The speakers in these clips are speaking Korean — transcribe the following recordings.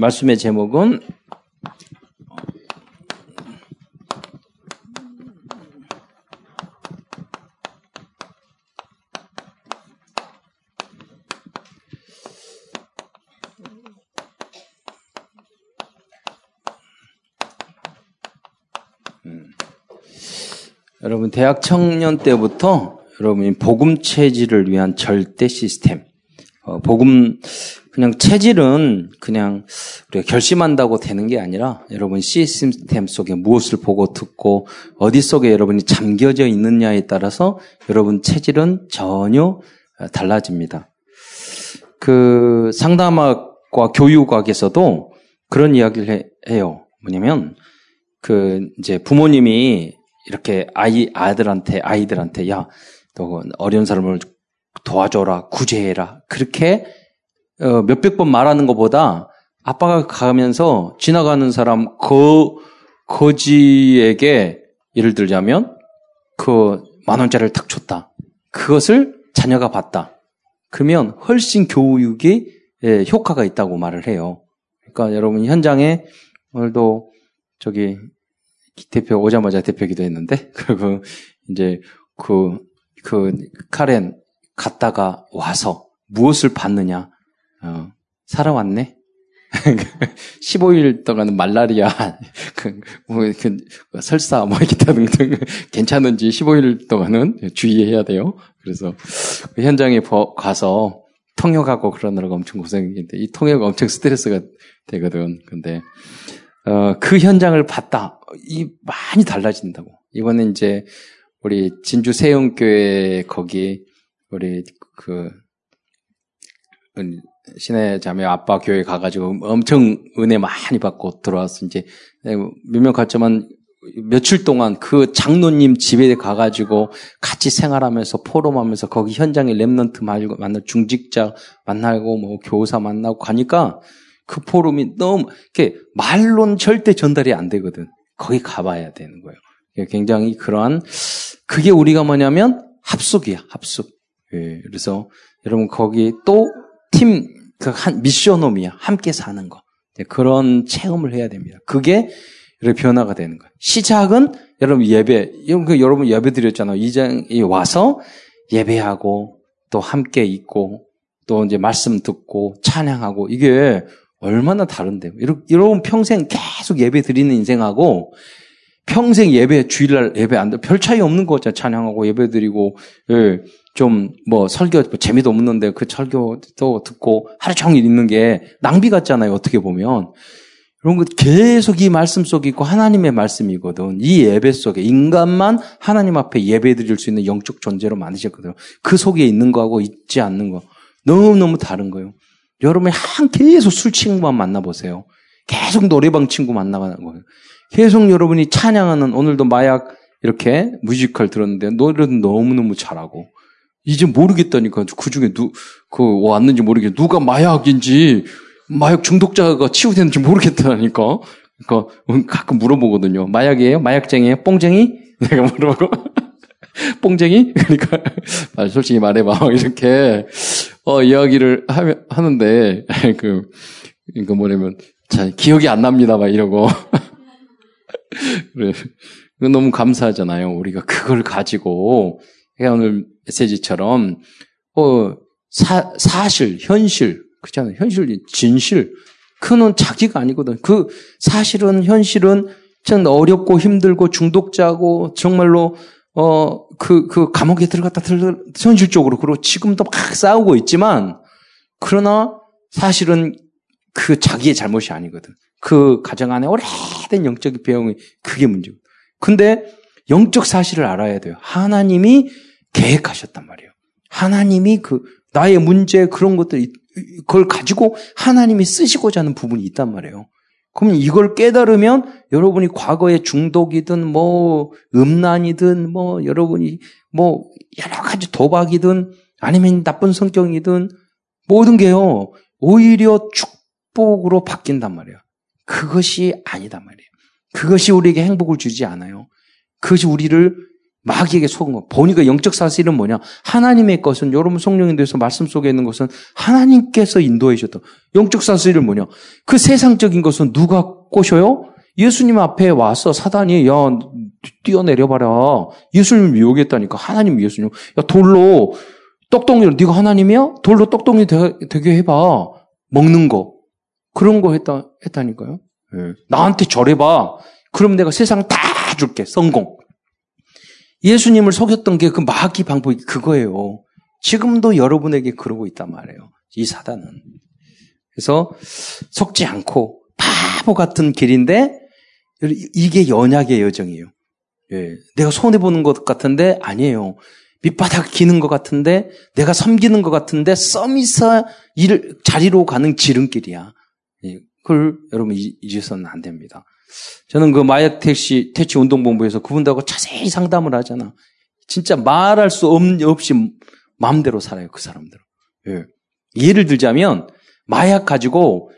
말씀의 제목은 여러분 대학 청년 때부터 여러분이 복음 체질을 위한 절대 시스템. 어, 복음 그냥 체질은 그냥 우리가 결심한다고 되는 게 아니라 여러분 시스템 속에 무엇을 보고 듣고 어디 속에 여러분이 잠겨져 있느냐에 따라서 여러분 체질은 전혀 달라집니다. 그 상담학과 교육학에서도 그런 이야기를 해요. 뭐냐면 그 이제 부모님이 이렇게 아이 아들한테 아이들한테 야 너 어려운 사람을 도와줘라 구제해라 그렇게 어, 몇백 번 말하는 것보다 아빠가 가면서 지나가는 사람 거 거지에게 예를 들자면 그 만 원짜리를 탁 줬다. 그것을 자녀가 봤다. 그러면 훨씬 교육이 예, 효과가 있다고 말을 해요. 그러니까 여러분 현장에 오늘도 저기 대표 오자마자 대표 기도 했는데 그리고 이제 그, 그 카렌 갔다가 와서 무엇을 받느냐 어, 살아왔네 15일 동안은 말라리아, 그, 뭐, 그, 설사, 뭐, 기타 등등 괜찮은지 15일 동안은 주의해야 돼요. 그래서 그 현장에 가서 통역하고 그러느라고 엄청 고생인데, 이 통역 엄청 스트레스가 되거든. 근데, 어, 그 현장을 봤다. 이 많이 달라진다고. 이번에 이제 우리 진주 세영교회 거기 우리 그 신의 자매 아빠 교회 가가지고 엄청 은혜 많이 받고 들어왔어. 이제 몇명 갔지만 며칠 동안 그 장로님 집에 가가지고 같이 생활하면서 포럼하면서 거기 현장에 랩런트 만나고 중직자 만나고 뭐 교사 만나고 가니까 그 포럼이 너무 이렇게 말론 절대 전달이 안 되거든. 거기 가봐야 되는 거예요. 굉장히 그러한 그게 우리가 뭐냐면 합숙이야 합숙. 예, 그래서 여러분 거기 또 팀 그 한 미션홈이야 함께 사는 거 그런 체험을 해야 됩니다. 그게 이렇게 변화가 되는 거예요. 시작은 여러분 예배 여러분 예배 드렸잖아요. 이장이 와서 예배하고 또 함께 있고 또 이제 말씀 듣고 찬양하고 이게 얼마나 다른데요. 여러분 평생 계속 예배 드리는 인생하고 평생 예배 주일날 예배 안별 차이 없는 거죠. 찬양하고 예배 드리고 예, 좀 뭐 설교 뭐 재미도 없는데 그 설교도 듣고 하루 종일 있는 게 낭비 같잖아요. 어떻게 보면 이런 거 계속 이 말씀 속에 있고 하나님의 말씀이거든. 이 예배 속에 인간만 하나님 앞에 예배 드릴 수 있는 영적 존재로 만드셨거든요. 그 속에 있는 거하고 있지 않는 거 너무너무 다른 거예요. 여러분이 한 계속 술 친구만 만나보세요. 계속 노래방 친구 만나가는 거예요. 계속 여러분이 찬양하는 오늘도 마약 이렇게 뮤지컬 들었는데 노래도 너무너무 잘하고 이제 모르겠다니까. 그 중에 누 그 왔는지 모르겠 누가 마약인지 마약 중독자가 치유되는지 모르겠다니까. 그러니까 가끔 물어보거든요. 마약이에요? 마약쟁이에요? 뽕쟁이? 내가 물어보고. 뽕쟁이? 그러니까 솔직히 말해봐. 이렇게 어, 이야기를 하, 하는데, 그, 그니까 뭐냐면, 자, 기억이 안 납니다, 막 이러고. 그래. 너무 감사하잖아요. 우리가 그걸 가지고, 오늘 메시지처럼, 어, 사, 사실, 현실, 그렇잖아요. 현실, 진실. 그는 자기가 아니거든. 그 사실은, 현실은 참 어렵고 힘들고 중독자고 정말로 어, 그, 그 감옥에 들어갔다 들, 현실적으로, 그리고 지금도 막 싸우고 있지만, 그러나 사실은 그 자기의 잘못이 아니거든. 그 가정 안에 오래된 영적 배경이 그게 문제고. 근데 영적 사실을 알아야 돼요. 하나님이 계획하셨단 말이에요. 하나님이 그, 나의 문제 그런 것들, 그걸 가지고 하나님이 쓰시고자 하는 부분이 있단 말이에요. 그럼 이걸 깨달으면 여러분이 과거의 중독이든 뭐 음란이든 뭐 여러분이 뭐 여러 가지 도박이든 아니면 나쁜 성격이든 모든 게요 오히려 축복으로 바뀐단 말이에요. 그것이 아니다 말이에요. 그것이 우리에게 행복을 주지 않아요. 그것이 우리를 마귀에게 속은 거. 보니까 영적 사실은 뭐냐? 하나님의 것은 여러분 성령에 대해서 말씀 속에 있는 것은 하나님께서 인도해 주셨다. 영적 사실은 뭐냐? 그 세상적인 것은 누가 꼬셔요? 예수님 앞에 와서 사단이 야 뛰어내려봐라. 예수님을 미혹했다니까 하나님 예수님. 야 돌로 떡덩이로 네가 하나님이야? 돌로 떡덩이 되 게 해봐. 먹는 거 그런 거 했다 했다니까요. 네. 나한테 절해봐. 그럼 내가 세상 다 줄게. 성공. 예수님을 속였던 게 그 마귀 방법이 그거예요. 지금도 여러분에게 그러고 있단 말이에요. 이 사단은. 그래서 속지 않고 바보 같은 길인데 이게 연약의 여정이에요. 예. 내가 손해보는 것 같은데 아니에요. 밑바닥 기는 것 같은데 내가 섬기는 것 같은데 썸이서 일, 자리로 가는 지름길이야. 예. 그걸 여러분 잊으서는 안 됩니다. 저는 그 마약 택시, 퇴치 운동본부에서 그분들하고 자세히 상담을 하잖아. 진짜 말할 수 없, 없이 마음대로 살아요, 그 사람들은. 예. 예를 들자면, 마약 가지고,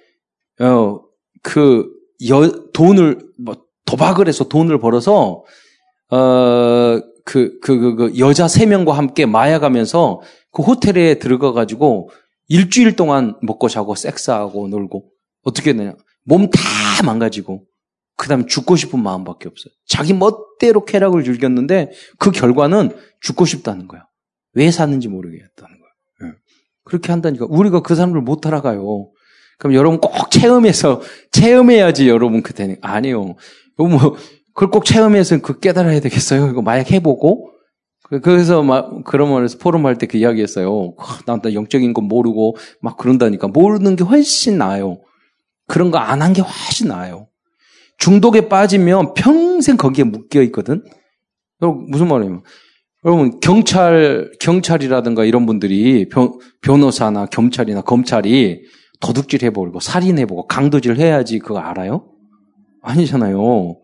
어, 그, 여, 돈을, 뭐, 도박을 해서 돈을 벌어서, 어, 그, 그, 그, 그 여자 세 명과 함께 마약하면서 그 호텔에 들어가가지고 일주일 동안 먹고 자고 섹스하고 놀고 어떻게 했느냐. 몸 다 망가지고 그 다음에 죽고 싶은 마음밖에 없어요. 자기 멋대로 쾌락을 즐겼는데 그 결과는 죽고 싶다는 거야. 왜 사는지 모르겠다는 거야. 예. 그렇게 한다니까. 우리가 그 사람을 못 알아가요. 그럼 여러분 꼭 체험해서, 체험해야지 여러분 그때는. 아니요. 뭐, 그걸 꼭 체험해서 그 깨달아야 되겠어요. 이거 마약 해보고. 그, 그래서 막, 그러면서 포럼 할 때 그 이야기 했어요. 나, 나 영적인 거 모르고 막 그런다니까. 모르는 게 훨씬 나아요. 그런 거 안 한 게 훨씬 나아요. 중독에 빠지면 평생 거기에 묶여 있거든. 무슨 말이에요? 여러분 경찰 경찰이라든가 이런 분들이 변, 변호사나 경찰이나 검찰이 도둑질 해버리고 살인해보고 강도질 해야지 그거 알아요? 아니잖아요.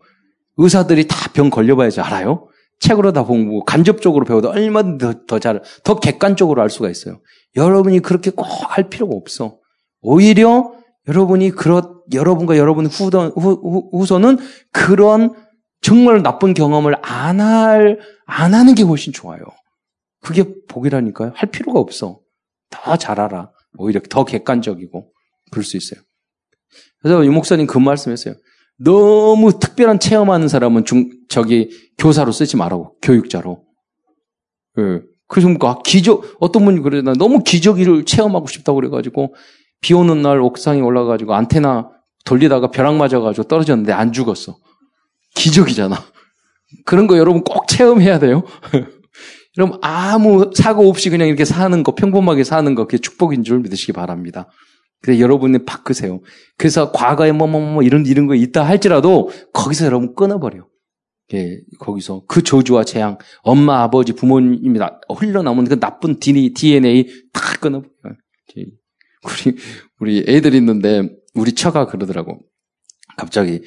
의사들이 다 병 걸려봐야지 알아요? 책으로 다 공부, 간접적으로 배워도 얼마든지 더, 더 잘, 더 객관적으로 알 수가 있어요. 여러분이 그렇게 꼭 할 필요가 없어. 오히려 여러분이 그렇, 여러분과 여러분 후던, 후, 후, 손은 그런 정말 나쁜 경험을 안 할, 안 하는 게 훨씬 좋아요. 그게 복이라니까요. 할 필요가 없어. 더 잘 알아. 오히려 더 객관적이고, 그럴 수 있어요. 그래서 이 목사님 그 말씀 했어요. 너무 특별한 체험하는 사람은 중, 저기, 교사로 쓰지 말라고. 교육자로. 예. 그래서 뭐, 기적, 어떤 분이 그러나 너무 기적을 체험하고 싶다고 그래가지고, 비 오는 날 옥상에 올라가지고 안테나 돌리다가 벼락 맞아가지고 떨어졌는데 안 죽었어. 기적이잖아. 그런 거 여러분 꼭 체험해야 돼요. 여러분 아무 사고 없이 그냥 이렇게 사는 거, 평범하게 사는 거, 그게 축복인 줄 믿으시기 바랍니다. 그래서 여러분이 바꾸세요. 그래서 과거에 뭐, 뭐, 뭐, 이런, 이런 거 있다 할지라도 거기서 여러분 끊어버려. 예, 거기서 그 저주와 재앙, 엄마, 아버지, 부모님이 흘러나오는 그 나쁜 DNA 다 끊어버려. 우리, 우리 애들 있는데, 우리 처가 그러더라고. 갑자기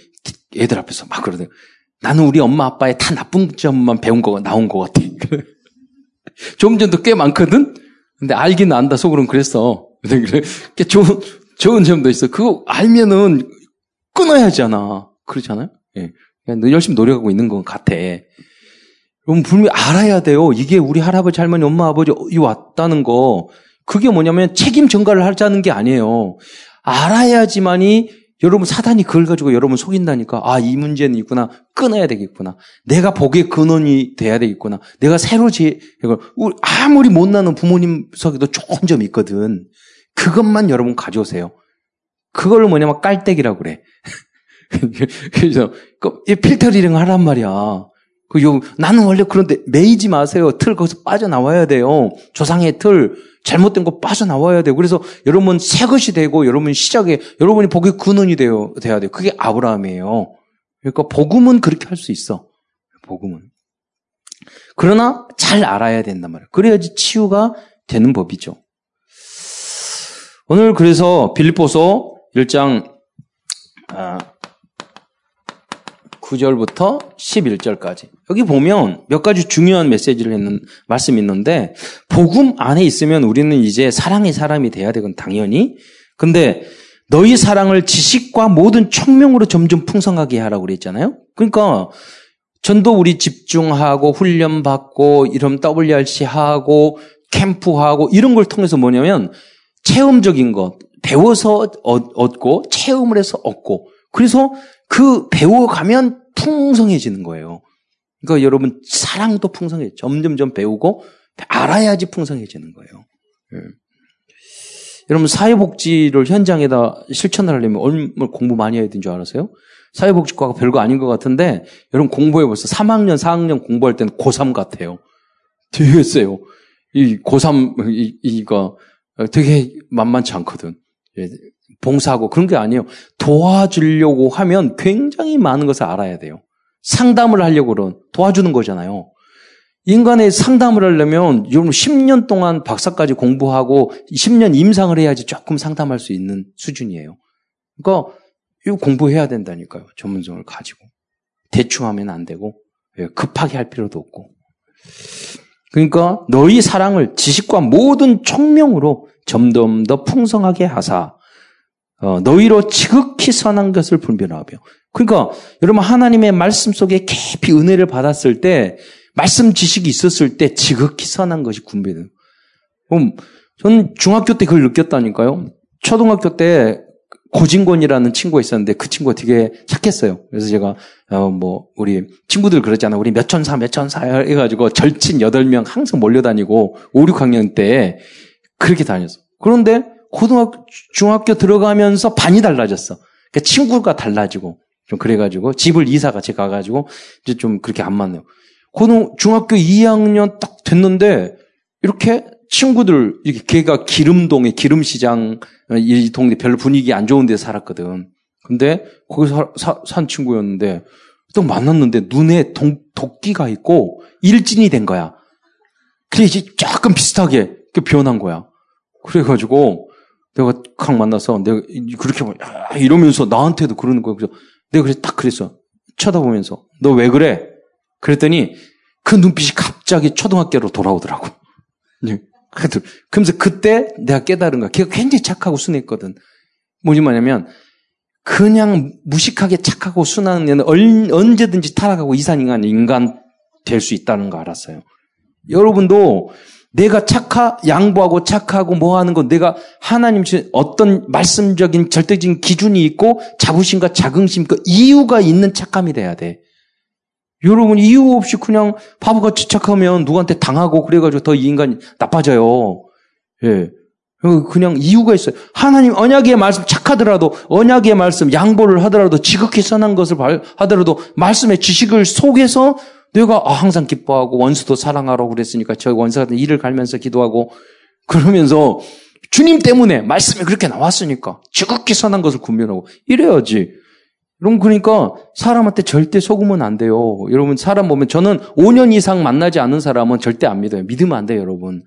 애들 앞에서 막 그러더라고. 나는 우리 엄마 아빠의 다 나쁜 점만 배운 거, 나온 것 같아. 좀 전도 꽤 많거든? 근데 알긴 안다, 속으로는 그랬어. 그래. 좋은, 좋은 점도 있어. 그거 알면은 끊어야 하잖아. 그렇잖아요? 예. 그냥 열심히 노력하고 있는 것 같아. 그럼 분명히 알아야 돼요. 이게 우리 할아버지, 할머니, 엄마, 아버지 이 왔다는 거. 그게 뭐냐면 책임 전가를 하자는 게 아니에요. 알아야지만이 여러분 사단이 그걸 가지고 여러분 속인다니까. 아, 이 문제는 있구나. 끊어야 되겠구나. 내가 복의 근원이 돼야 되겠구나. 내가 새로 제, 아무리 못나는 부모님 속에도 좋은 점이 있거든. 그것만 여러분 가져오세요. 그걸 뭐냐면 깔때기라고 그래. 그래서, 이 필터링 하란 말이야. 그 요, 나는 원래 그런데 매이지 마세요. 틀 거기서 빠져나와야 돼요. 조상의 틀. 잘못된 거 빠져나와야 돼요. 그래서 여러분 새 것이 되고 여러분 시작에 여러분이 복의 근원이 되어, 돼야 돼요. 그게 아브라함이에요. 그러니까 복음은 그렇게 할 수 있어. 복음은. 그러나 잘 알아야 된단 말이에요. 그래야지 치유가 되는 법이죠. 오늘 그래서 빌립보서 1장 9절부터 11절까지. 여기 보면 몇 가지 중요한 메시지를 했는, 말씀이 있는데, 복음 안에 있으면 우리는 이제 사랑의 사람이 돼야 되건 당연히. 근데 너희 사랑을 지식과 모든 총명으로 점점 풍성하게 하라고 그랬잖아요? 그러니까 전도 우리 집중하고 훈련 받고 이런 WRC 하고 캠프하고 이런 걸 통해서 뭐냐면 체험적인 것 배워서 얻고 체험을 해서 얻고 그래서 그 배워가면 풍성해지는 거예요. 그러니까 여러분 사랑도 풍성해 점점점 배우고 알아야지 풍성해지는 거예요. 예. 여러분 사회복지를 현장에다 실천을 하려면 얼마나 공부 많이 해야 되는 줄 알았어요? 사회복지과가 별거 아닌 것 같은데 여러분 공부해 보세요. 3학년, 4학년 공부할 때는 고3 같아요. 되게 세요. 이 고3 이, 이거 되게 만만치 않거든. 예, 봉사하고 그런 게 아니에요. 도와주려고 하면 굉장히 많은 것을 알아야 돼요. 상담을 하려고 그런 도와주는 거잖아요. 인간의 상담을 하려면 여러분 10년 동안 박사까지 공부하고 10년 임상을 해야지 조금 상담할 수 있는 수준이에요. 그러니까 이거 공부해야 된다니까요. 전문성을 가지고. 대충 하면 안 되고 예, 급하게 할 필요도 없고. 그러니까 너희 사랑을 지식과 모든 총명으로 점점 더 풍성하게 하사 어, 너희로 지극히 선한 것을 분별하며. 그러니까 여러분 하나님의 말씀 속에 깊이 은혜를 받았을 때 말씀 지식이 있었을 때 지극히 선한 것이 분별돼요. 그럼 저는 중학교 때 그걸 느꼈다니까요. 초등학교 때 고진권이라는 친구가 있었는데 그 친구가 되게 착했어요. 그래서 제가 어 뭐 우리 친구들 그러잖아. 우리 몇 천사 몇 천사 해가지고 절친 8명 항상 몰려다니고 5, 6학년 때 그렇게 다녔어. 그런데 고등학교 중학교 들어가면서 반이 달라졌어. 그러니까 친구가 달라지고 좀 그래가지고 집을 이사 같이 가가지고 이제 좀 그렇게 안 맞네요. 고등 중학교 2학년 딱 됐는데 이렇게 친구들 이렇게 걔가 기름동에 기름시장 이 동네 별로 분위기 안 좋은 데 살았거든. 근데 거기서 사, 산 친구였는데 또 만났는데 눈에 동, 도끼가 있고 일진이 된 거야. 그래 이제 조금 비슷하게 변한 거야. 그래가지고 내가 강 만나서 내가 그렇게 이러면서 나한테도 그러는 거야. 그래서 내가 그래서 딱 그랬어. 쳐다보면서 너 왜 그래? 그랬더니 그 눈빛이 갑자기 초등학교로 돌아오더라고. 그러면서 그때 내가 깨달은 거야. 걔가 굉장히 착하고 순했거든. 뭐지 뭐냐면 그냥 무식하게 착하고 순한 애는 언제든지 타락하고 이산인간 인간 될 수 있다는 거 알았어요. 여러분도 내가 착하, 양보하고 착하고 뭐 하는 건 내가 하나님 어떤 말씀적인 절대적인 기준이 있고 자부심과 자긍심, 그 이유가 있는 착함이 돼야 돼. 여러분 이유 없이 그냥 바보같이 착하면 누구한테 당하고 그래가지고 더 이 인간이 나빠져요. 예. 그냥 이유가 있어요. 하나님 언약의 말씀 착하더라도 언약의 말씀 양보를 하더라도 지극히 선한 것을 하더라도 말씀의 지식을 속에서 내가 아, 항상 기뻐하고 원수도 사랑하라고 그랬으니까 저 원수한테 이를 갈면서 기도하고 그러면서 주님 때문에 말씀이 그렇게 나왔으니까 지극히 선한 것을 구별하고 이래야지. 여러분 그러니까 사람한테 절대 속으면 안 돼요. 여러분 사람 보면 저는 5년 이상 만나지 않은 사람은 절대 안 믿어요. 믿으면 안 돼요, 여러분.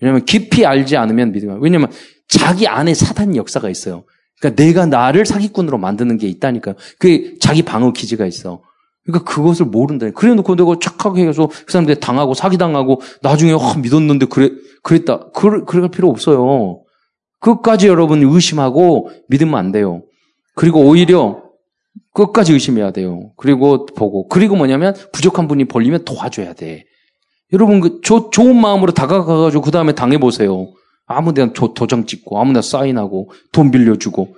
왜냐면 깊이 알지 않으면 믿으면 왜냐면 자기 안에 사탄 역사가 있어요. 그러니까 내가 나를 사기꾼으로 만드는 게 있다니까요. 그게 자기 방어 기지가 있어. 그러니까 그것을 모른다. 그래 놓고 내가 착하게 해서 그 사람들 당하고 사기당하고 나중에 어, 믿었는데 그래, 그랬다. 그럴, 그럴 필요 없어요. 끝까지 여러분 의심하고 믿으면 안 돼요. 그리고 오히려 끝까지 의심해야 돼요. 그리고 보고. 그리고 뭐냐면 부족한 분이 벌리면 도와줘야 돼. 여러분, 그, 조, 좋은 마음으로 다가가가지고 그 다음에 당해보세요. 아무 데나 도, 장 찍고, 아무 데나 사인하고, 돈 빌려주고.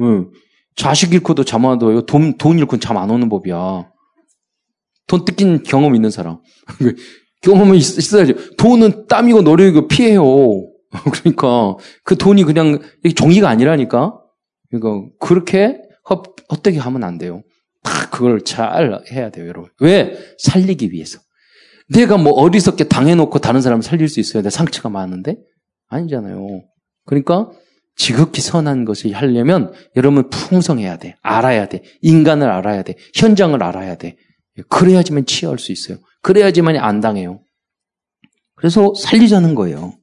응. 자식 잃고도 잠 안 와요. 돈, 돈 잃고는 잠 안 오는 법이야. 돈 뜯긴 경험 있는 사람. 경험이 있, 어야지 돈은 땀이고 노력이고 피해요. 그러니까 그 돈이 그냥 종이가 아니라니까. 그러니까 그렇게 헛되게 하면 안 돼요. 다 그걸 잘 해야 돼요, 여러분. 왜? 살리기 위해서. 내가 뭐 어리석게 당해놓고 다른 사람을 살릴 수 있어야 돼. 상처가 많은데? 아니잖아요. 그러니까 지극히 선한 것을 하려면 여러분 풍성해야 돼. 알아야 돼. 인간을 알아야 돼. 현장을 알아야 돼. 그래야지만 치유할 수 있어요. 그래야지만 안 당해요. 그래서 살리자는 거예요.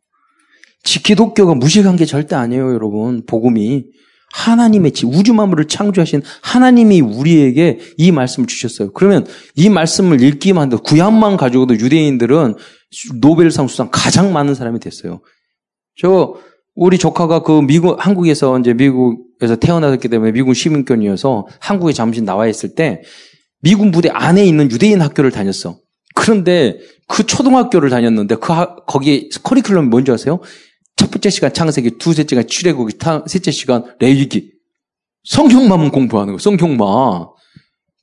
기독교가 무식한 게 절대 아니에요, 여러분. 복음이. 하나님의 지 우주 만물을 창조하신 하나님이 우리에게 이 말씀을 주셨어요. 그러면 이 말씀을 읽기만 해도 구약만 가지고도 유대인들은 노벨상 수상 가장 많은 사람이 됐어요. 저 우리 조카가 그 미국 한국에서 이제 미국에서 태어났기 때문에 미국 시민권이어서 한국에 잠시 나와 있을 때 미군 부대 안에 있는 유대인 학교를 다녔어. 그런데 그 초등학교를 다녔는데 그 하, 거기 커리큘럼이 뭔지 아세요? 첫 번째 시간 창세기, 두째 시간 출애굽기, 셋째 시간 레위기. 성경만 공부하는 거, 성경만.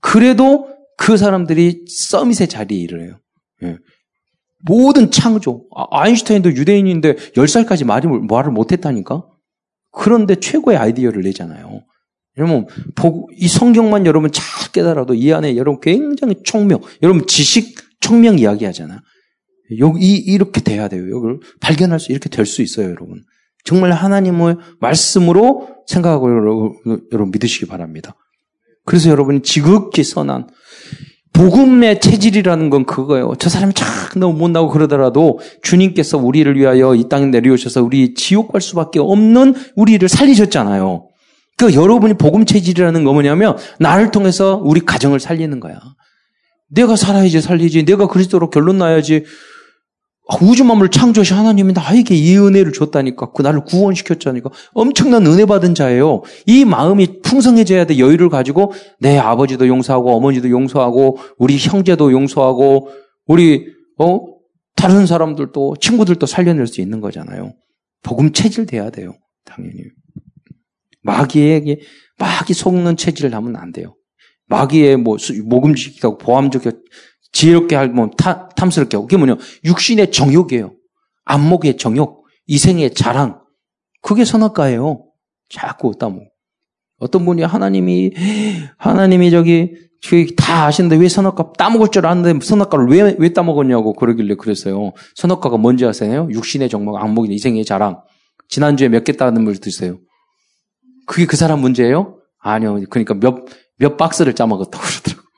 그래도 그 사람들이 서밋의 자리에 이르래요. 예. 모든 창조. 아, 인슈타인도 유대인인데 10살까지 말이, 말을 못했다니까? 그런데 최고의 아이디어를 내잖아요. 여러분, 이 성경만 여러분 잘 깨달아도 이 안에 여러분 굉장히 총명, 여러분 지식, 총명 이야기 하잖아. 여기, 이렇게 돼야 돼요. 이걸 발견할 수, 이렇게 될 수 있어요, 여러분. 정말 하나님의 말씀으로 생각하고 여러분 믿으시기 바랍니다. 그래서 여러분이 지극히 선한 복음의 체질이라는 건 그거예요. 저 사람이 참 너무 못나고 그러더라도 주님께서 우리를 위하여 이 땅에 내려오셔서 우리 지옥 갈 수밖에 없는 우리를 살리셨잖아요. 그 여러분이 복음 체질이라는 거 뭐냐면 나를 통해서 우리 가정을 살리는 거야. 내가 살아야지 살리지. 내가 그리스도로 결론 나야지. 아, 우주 만물 창조시 하나님이 나에게 이 은혜를 줬다니까. 그 나를 구원시켰자니까. 엄청난 은혜 받은 자예요. 이 마음이 풍성해져야 돼. 여유를 가지고 내 아버지도 용서하고 어머니도 용서하고 우리 형제도 용서하고 우리 어 다른 사람들도 친구들도 살려낼 수 있는 거잖아요. 복음 체질 돼야 돼요. 당연히. 마귀에게 마귀 속는 체질을 하면 안 돼요. 마귀의 뭐 모금지기하고 보암적 지혜롭게 하고 뭐 탐스럽게 하고 그게 뭐냐 육신의 정욕이에요. 안목의 정욕, 이생의 자랑. 그게 선악과예요. 자꾸 따먹. 어떤 분이 하나님이 하나님이 저기 다 아시는데 왜 선악과 따먹을 줄 아는데 선악과를 왜, 왜 따먹었냐고 그러길래 그랬어요. 선악과가 뭔지 아세요? 육신의 정목, 안목의 이생의 자랑. 지난주에 몇 개 따는 물 드세요. 그게 그 사람 문제예요? 아니요. 그러니까 몇, 몇 박스를 짜먹었다고 그러더라고요.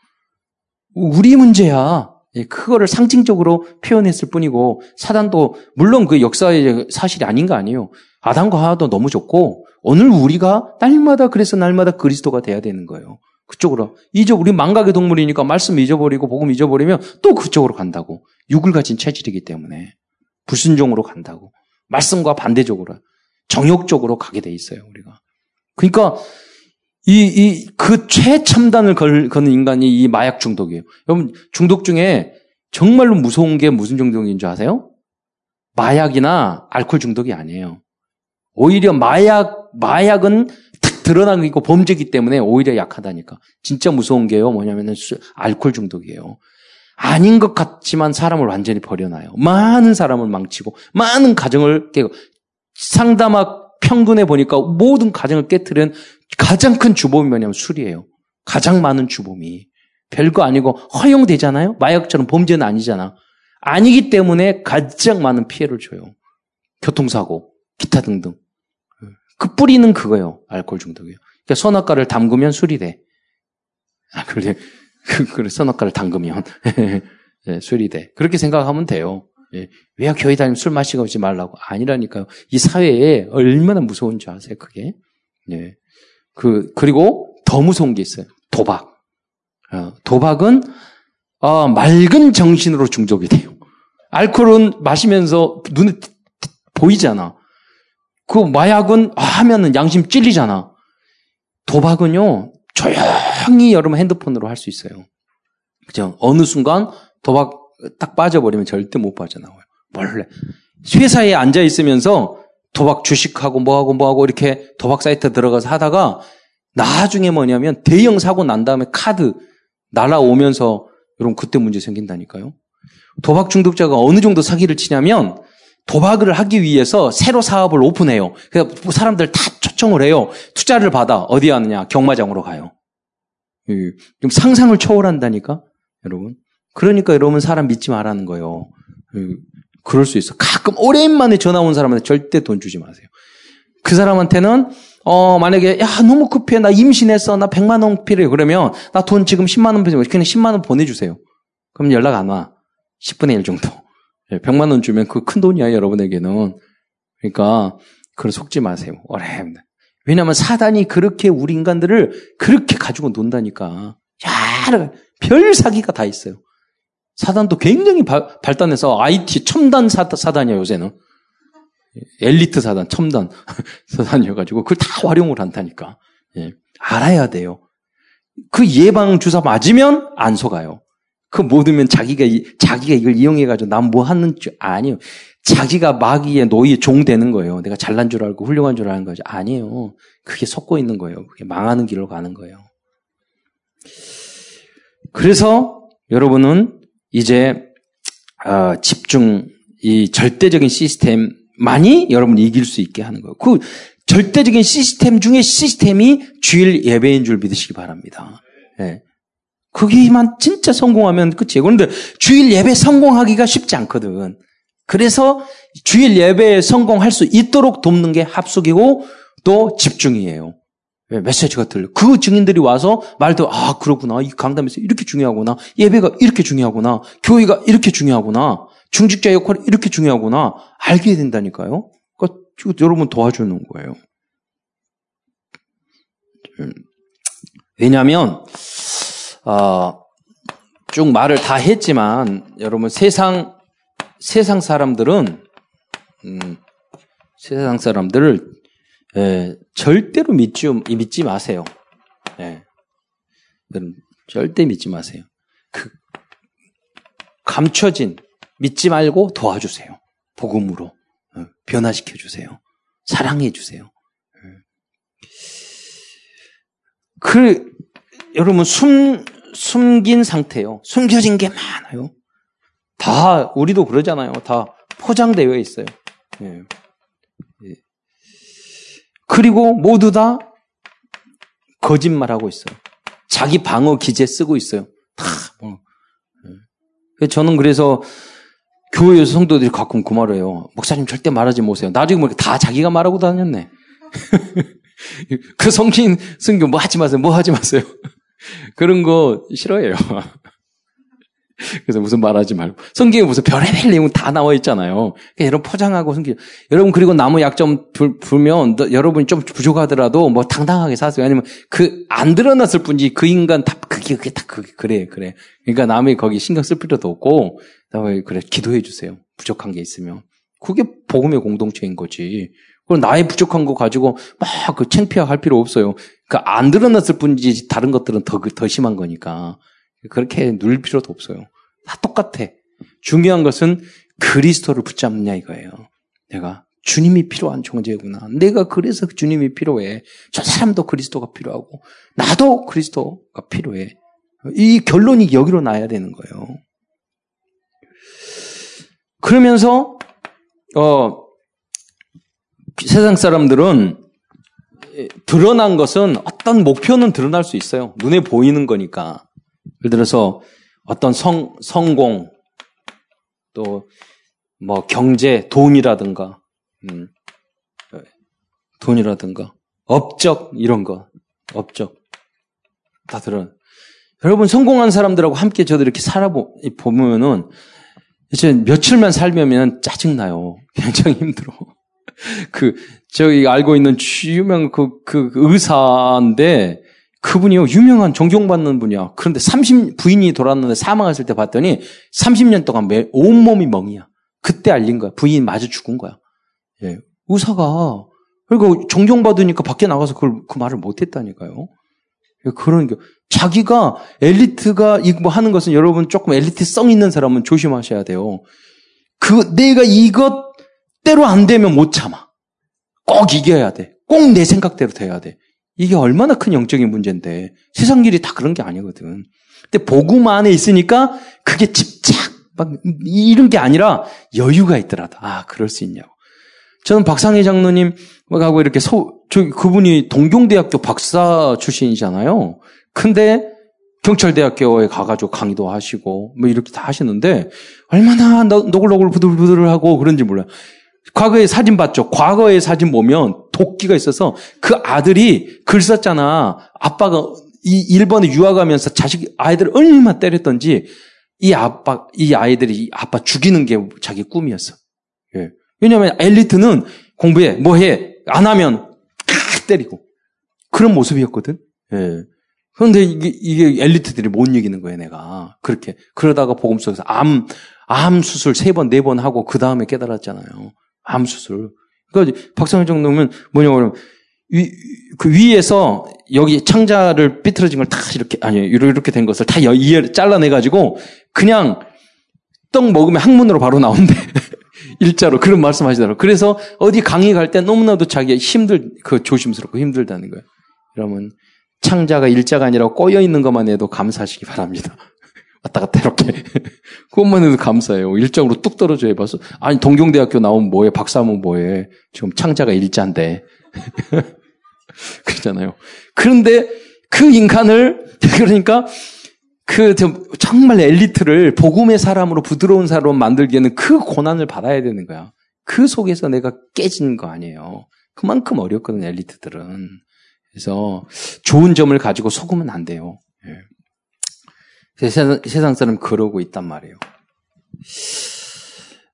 우리 문제야. 예, 그거를 상징적으로 표현했을 뿐이고 사단도 물론 그 역사의 사실이 아닌 거 아니에요. 아담과 하와도 너무 좋고 오늘 우리가 날마다 그래서 날마다 그리스도가 돼야 되는 거예요. 그쪽으로 이제 우리 망각의 동물이니까 말씀 잊어버리고 복음 잊어버리면 또 그쪽으로 간다고 육을 가진 체질이기 때문에 불순종으로 간다고 말씀과 반대적으로 정욕적으로 가게 돼 있어요 우리가. 그러니까 이, 이, 그 최첨단을 걸, 거는 인간이 이 마약 중독이에요. 여러분, 중독 중에 정말로 무서운 게 무슨 중독인 줄 아세요? 마약이나 알코올 중독이 아니에요. 오히려 마약, 마약은 탁 드러나고 있고 범죄기 때문에 오히려 약하다니까. 진짜 무서운 게요. 뭐냐면은 알코올 중독이에요. 아닌 것 같지만 사람을 완전히 버려놔요. 많은 사람을 망치고, 많은 가정을 깨고, 상담학 평균에 보니까 모든 가정을 깨뜨린 가장 큰 주범이 뭐냐면 술이에요. 가장 많은 주범이. 별거 아니고 허용되잖아요? 마약처럼 범죄는 아니잖아. 아니기 때문에 가장 많은 피해를 줘요. 교통사고, 기타 등등. 그 뿌리는 그거예요. 알코올 중독이에요. 그러니까 선악과를 담그면 술이 돼. 아, 그래. 그, 그래, 선악과를 담그면. 네, 술이 돼. 그렇게 생각하면 돼요. 예. 왜 교회 다니면 술 마시고 오지 말라고? 아니라니까요. 이 사회에 얼마나 무서운 줄 아세요, 그게? 예. 그, 그리고 더 무서운 게 있어요. 도박. 어, 도박은, 어, 맑은 정신으로 중독이 돼요. 알코올은 마시면서 눈에 보이잖아. 그 마약은 하면은 양심 찔리잖아. 도박은요, 조용히 여러분 핸드폰으로 할 수 있어요. 그죠? 어느 순간 도박 딱 빠져버리면 절대 못 빠져나와요. 원래. 회사에 앉아 있으면서 도박 주식하고 뭐하고 뭐하고 이렇게 도박 사이트 들어가서 하다가 나중에 뭐냐면 대형 사고 난 다음에 카드 날아오면서 여러분 그때 문제 생긴다니까요. 도박 중독자가 어느 정도 사기를 치냐면 도박을 하기 위해서 새로 사업을 오픈해요. 그래서 사람들 다 초청을 해요. 투자를 받아 어디 하느냐 경마장으로 가요. 좀 상상을 초월한다니까 여러분. 그러니까 여러분 사람 믿지 말라는 거예요. 그럴 수 있어. 가끔 오랜만에 전화 온 사람한테 절대 돈 주지 마세요. 그 사람한테는 어 만약에 야 너무 급해 나 임신했어 나 100만 원 필요해 그러면 나 돈 지금 10만 원 필요해 그냥 10만 원 보내주세요. 그럼 연락 안 와. 10분의 1 정도. 100만 원 주면 그 큰 돈이야 여러분에게는. 그러니까 그걸 속지 마세요. 어렵다. 왜냐하면 사단이 그렇게 우리 인간들을 그렇게 가지고 논다니까. 야, 별 사기가 다 있어요. 사단도 굉장히 바, 발달해서 IT 첨단 사, 사단이야 요새는. 엘리트 사단, 첨단 사단이어가지고 그걸 다 활용을 한다니까. 예, 알아야 돼요. 그 예방 주사 맞으면 안 속아요. 그 모두면 자기가 자기가 이걸 이용해 가지고 난 뭐 하는 줄 아니요. 자기가 마귀의 노예 종 되는 거예요. 내가 잘난 줄 알고 훌륭한 줄 아는 거죠. 아니에요. 그게 속고 있는 거예요. 그게 망하는 길로 가는 거예요. 그래서 여러분은 이제 어, 집중 이 절대적인 시스템만이 여러분 이길 수 있게 하는 거예요. 그 절대적인 시스템 중에 시스템이 주일 예배인 줄 믿으시기 바랍니다. 네. 거기만 진짜 성공하면 끝이에요. 그런데 주일 예배 성공하기가 쉽지 않거든. 그래서 주일 예배에 성공할 수 있도록 돕는 게 합숙이고 또 집중이에요. 메시지가 들려. 그 증인들이 와서 말도, 아, 그렇구나. 이 강담에서 이렇게 중요하구나. 예배가 이렇게 중요하구나. 교회가 이렇게 중요하구나. 중직자 역할이 이렇게 중요하구나. 알게 된다니까요. 그러니까 여러분 도와주는 거예요. 왜냐하면 어, 쭉 말을 다 했지만 여러분 세상 세상 사람들은 음, 세상 사람들을 예, 절대로 믿지 믿지 마세요. 예. 절대 믿지 마세요. 그 감춰진 믿지 말고 도와주세요. 복음으로 어, 변화시켜 주세요. 사랑해 주세요. 예. 그 여러분 숨 숨긴 상태요. 숨겨진 게 많아요. 다 우리도 그러잖아요. 다 포장되어 있어요. 예. 예. 그리고 모두 다 거짓말하고 있어요. 자기 방어 기제 쓰고 있어요. 다 뭐. 예. 저는 그래서 교회에서 성도들이 가끔 그 말을 해요. 목사님 절대 말하지 마세요. 나중에 보니까 다 자기가 말하고 다녔네. 그 성신 성교 뭐 하지 마세요. 뭐 하지 마세요. 그런 거 싫어해요. 그래서 무슨 말하지 말고. 성경에 무슨 별의별 내용 다 나와 있잖아요. 여러분 포장하고 성경. 여러분 그리고 나무 약점 불, 불면 여러분이 좀 부족하더라도 뭐 당당하게 사세요. 아니면 그 안 드러났을 뿐이지 그 인간 다 그게 그게 다 그게 그래 그래. 그러니까 남이 거기 신경 쓸 필요도 없고 다음에 그래 기도해 주세요. 부족한 게 있으면. 그게 복음의 공동체인 거지. 그럼 나의 부족한 거 가지고 막그 창피할 필요 없어요. 그러니까 안 드러났을 뿐이지 다른 것들은 더, 더 심한 거니까. 그렇게 누릴 필요도 없어요. 다 똑같아. 중요한 것은 그리스도를 붙잡느냐 이거예요. 내가 주님이 필요한 존재구나. 내가 그래서 주님이 필요해. 저 사람도 그리스도가 필요하고 나도 그리스도가 필요해. 이 결론이 여기로 나야 되는 거예요. 그러면서 어 세상 사람들은 드러난 것은 어떤 목표는 드러날 수 있어요. 눈에 보이는 거니까. 예를 들어서 어떤 성, 성공, 또, 뭐, 경제, 돈이라든가, 음, 돈이라든가, 업적, 이런 거, 업적. 다 드러. 여러분, 성공한 사람들하고 함께 저도 이렇게 살아보면은, 이제 며칠만 살면 짜증나요. 굉장히 힘들어. 그, 저희 알고 있는 유명 그, 그, 그 의사인데, 그분이요, 유명한 존경받는 분이야. 그런데 30, 부인이 돌아왔는데 사망했을 때 봤더니 30년 동안 매, 온몸이 멍이야. 그때 알린 거야. 부인 마저 죽은 거야. 예. 의사가, 그리고 존경받으니까 밖에 나가서 그걸, 그 말을 못 했다니까요. 예, 그런 게, 자기가 엘리트가 이거 하는 것은 여러분 조금 엘리트성 있는 사람은 조심하셔야 돼요. 그, 내가 이것대로 안 되면 못 참아. 꼭 이겨야 돼. 꼭 내 생각대로 돼야 돼. 이게 얼마나 큰 영적인 문제인데 세상 일이 다 그런 게 아니거든. 근데 복음 안에 있으니까 그게 집착 막 이런 게 아니라 여유가 있더라도 아 그럴 수 있냐고. 저는 박상희 장로님하고 이렇게 서, 저 그분이 동경대학교 박사 출신이잖아요. 근데 경찰대학교에 가가지고 강의도 하시고 뭐 이렇게 다 하시는데 얼마나 노글노글 부들부들하고 그런지 몰라요. 과거의 사진 봤죠? 과거의 사진 보면 도끼가 있어서 그 아들이 글 썼잖아. 아빠가 이 1번에 유학하면서 자식, 아이들을 얼마나 때렸던지 이 아빠, 이 아이들이 아빠 죽이는 게 자기 꿈이었어. 예. 왜냐면 엘리트는 공부해, 뭐 해, 안 하면 칵 때리고. 그런 모습이었거든. 예. 그런데 이게, 이게 엘리트들이 못 이기는 거예요, 내가. 그렇게. 그러다가 복음 속에서 암, 암 수술 세 번, 네 번 하고 그 다음에 깨달았잖아요. 암 수술. 그러니까 박상현 정도면 뭐냐고 그러면 위, 그 위에서 여기 창자를 삐뚤어진 걸 다 이렇게 아니 이렇게 된 것을 다 이해 잘라내 가지고 그냥 떡 먹으면 항문으로 바로 나온대. 일자로 그런 말씀하시더라고요. 그래서 어디 강의 갈 때 너무나도 자기 힘들 그 조심스럽고 힘들다는 거예요. 그러면 창자가 일자가 아니라 꼬여 있는 것만 해도 감사하시기 바랍니다. 왔다 갔다 이렇게. 그것만 해도 감사해요. 일정으로 뚝 떨어져 해봐서. 아니, 동경대학교 나온 뭐해? 박사모 뭐해? 지금 창자가 일자인데. 그러잖아요. 그런데 그 인간을, 그러니까 그 정말 엘리트를 복음의 사람으로 부드러운 사람으로 만들기에는 그 고난을 받아야 되는 거야. 그 속에서 내가 깨진 거 아니에요. 그만큼 어렵거든, 엘리트들은. 그래서 좋은 점을 가지고 속으면 안 돼요. 예. 세상, 세상 사람 그러고 있단 말이에요.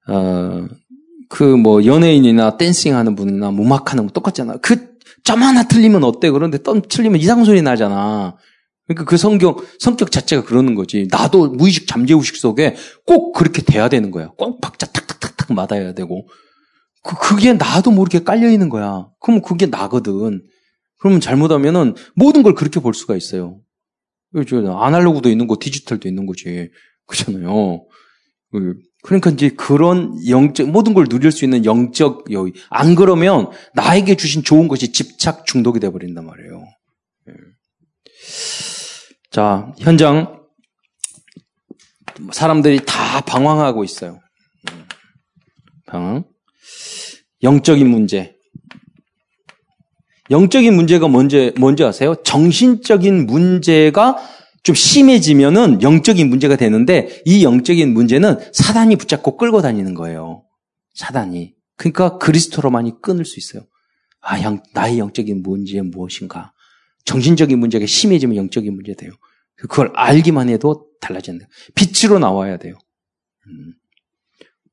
어, 그 뭐 연예인이나 댄싱 하는 분이나 음악 하는 분 똑같잖아. 그 점 하나 틀리면 어때? 그런데 떤 틀리면 이상 소리 나잖아. 그러니까 그 성경, 성격 자체가 그러는 거지. 나도 무의식 잠재의식 속에 꼭 그렇게 돼야 되는 거야. 꼭 박자 탁탁탁탁 맞아야 되고. 그, 그게 나도 모르게 깔려있는 거야. 그러면 그게 나거든. 그러면 잘못하면은 모든 걸 그렇게 볼 수가 있어요. 아날로그도 있는 거, 디지털도 있는 거지. 그렇잖아요. 그, 그러니까 이제 그런 영적, 모든 걸 누릴 수 있는 영적 여유. 안 그러면 나에게 주신 좋은 것이 집착 중독이 돼버린단 말이에요. 예. 자, 현장, 사람들이 다 방황하고 있어요. 방황. 영적인 문제. 영적인 문제가 뭔지, 뭔지 아세요? 정신적인 문제가 좀 심해지면은 영적인 문제가 되는데 이 영적인 문제는 사단이 붙잡고 끌고 다니는 거예요. 사단이. 그러니까 그리스도로만이 끊을 수 있어요. 아, 영, 나의 영적인 문제는 무엇인가? 정신적인 문제가 심해지면 영적인 문제 돼요. 그걸 알기만 해도 달라진다. 빛으로 나와야 돼요. 음.